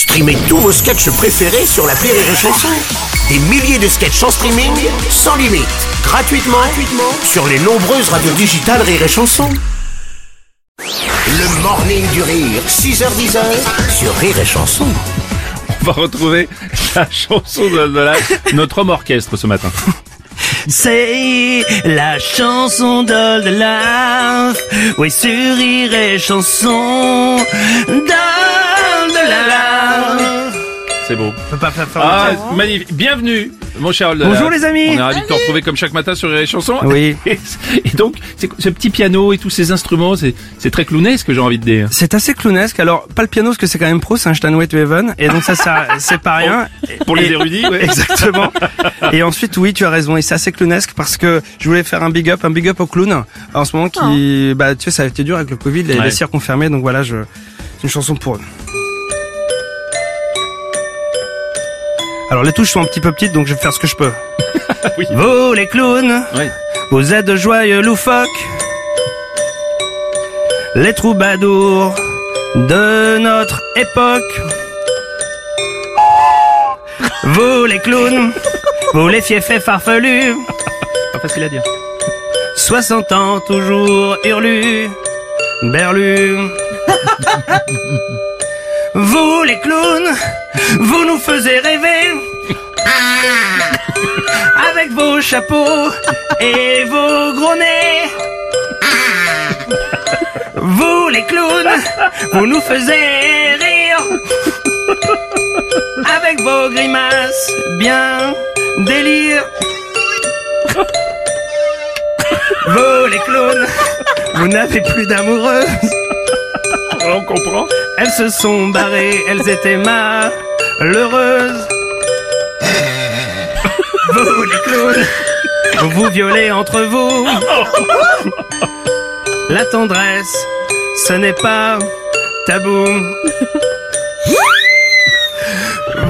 Streamez tous vos sketchs préférés sur la Rire et Chanson. Des milliers de sketchs en streaming, sans limite, gratuitement, gratuitement sur les nombreuses radios digitales Rire et Chanson. Le morning du rire, 6h10 sur Rire et Chanson. On va retrouver la chanson de, de la- notre homme orchestre ce matin. C'est la chanson de la Oui, sur Rire et chanson de C'est beau. Ah, magnifique. Bienvenue, mon cher. Bonjour, les amis. On est ravis de te retrouver comme chaque matin sur les chansons. Oui. Et, et donc, ce petit piano et tous ces instruments, c'est très clownesque, j'ai envie de dire. C'est assez clownesque. Alors, pas le piano, parce que c'est quand même pro, c'est un Steinway to Heaven. Et donc ça, ça c'est pas rien. Pour les érudits, ouais. Exactement. Et ensuite, oui, tu as raison. Et c'est assez clownesque parce que je voulais faire un big up, un big up au clown. En ce moment, qui, bah, tu sais, ça a été dur avec le Covid, les, Ouais. les cirques ont fermé. Donc voilà, je, c'est une chanson pour eux. Alors les touches sont un petit peu petites, donc je vais faire ce que je peux. Oui. Vous les clowns, Oui. vous êtes de joyeux loufoques, les troubadours de notre époque. Vous les clowns, vous les fiefs farfelus, Pas facile à dire. 60 ans toujours hurlus, berlus. vous les clowns, vous nous faisiez rêver. Avec vos chapeaux et vos gros nez. Vous les clowns, vous nous faisiez rire. Avec vos grimaces bien délire. Vous les clowns, vous n'avez plus d'amoureuses. On comprend. Elles se sont barrées, elles étaient malheureuses. Vous les clowns, vous vous violez entre vous. La tendresse, ce n'est pas tabou.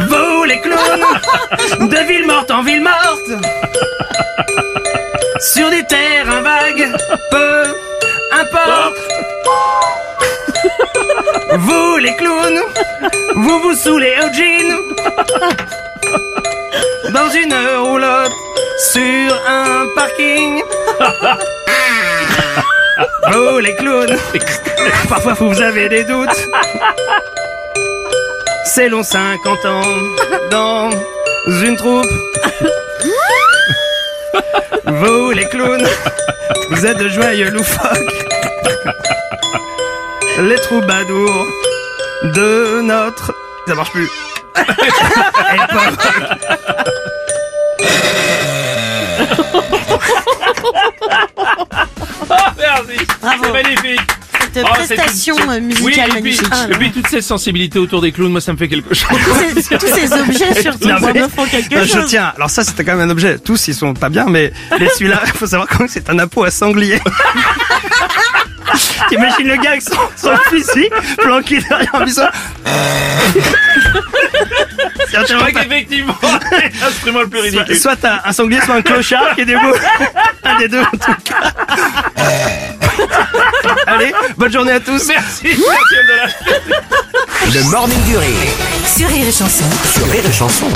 Vous les clowns, de ville morte en ville morte. Sur des terrains vagues, Vous les clowns, vous vous saoulez au jean. Dans une roulotte sur un parking. Vous les clowns, parfois vous avez des doutes. C'est long 50 ans dans une troupe. Vous les clowns, vous êtes de joyeux loufoques les troubadours de notre... Ça marche plus. Ah, merci. C'est magnifique. Cette c'est prestation une- euh, musicale oui, et puis, magnifique. Ah, et puis toute cette sensibilité autour des clowns, moi ça me fait quelque chose. tous, ces, tous ces objets sur ton Non, mais- me font quelque Non, je chose. tiens. Alors ça, c'était quand même un objet. Tous, ils sont pas bien, mais, mais celui-là, il faut savoir quand même que c'est un appôt à sanglier. T'imagines le gars avec son, son fusil planqué derrière un bison. C'est Je crois qu'effectivement, c'est l'instrument le plus Soit, ridicule. soit t'as un sanglier, soit un clochard qui est debout. Un des deux en tout cas. Allez, bonne journée à tous. Merci. Le morning du rire Sur Rire et Chanson. sur Rire et Chanson.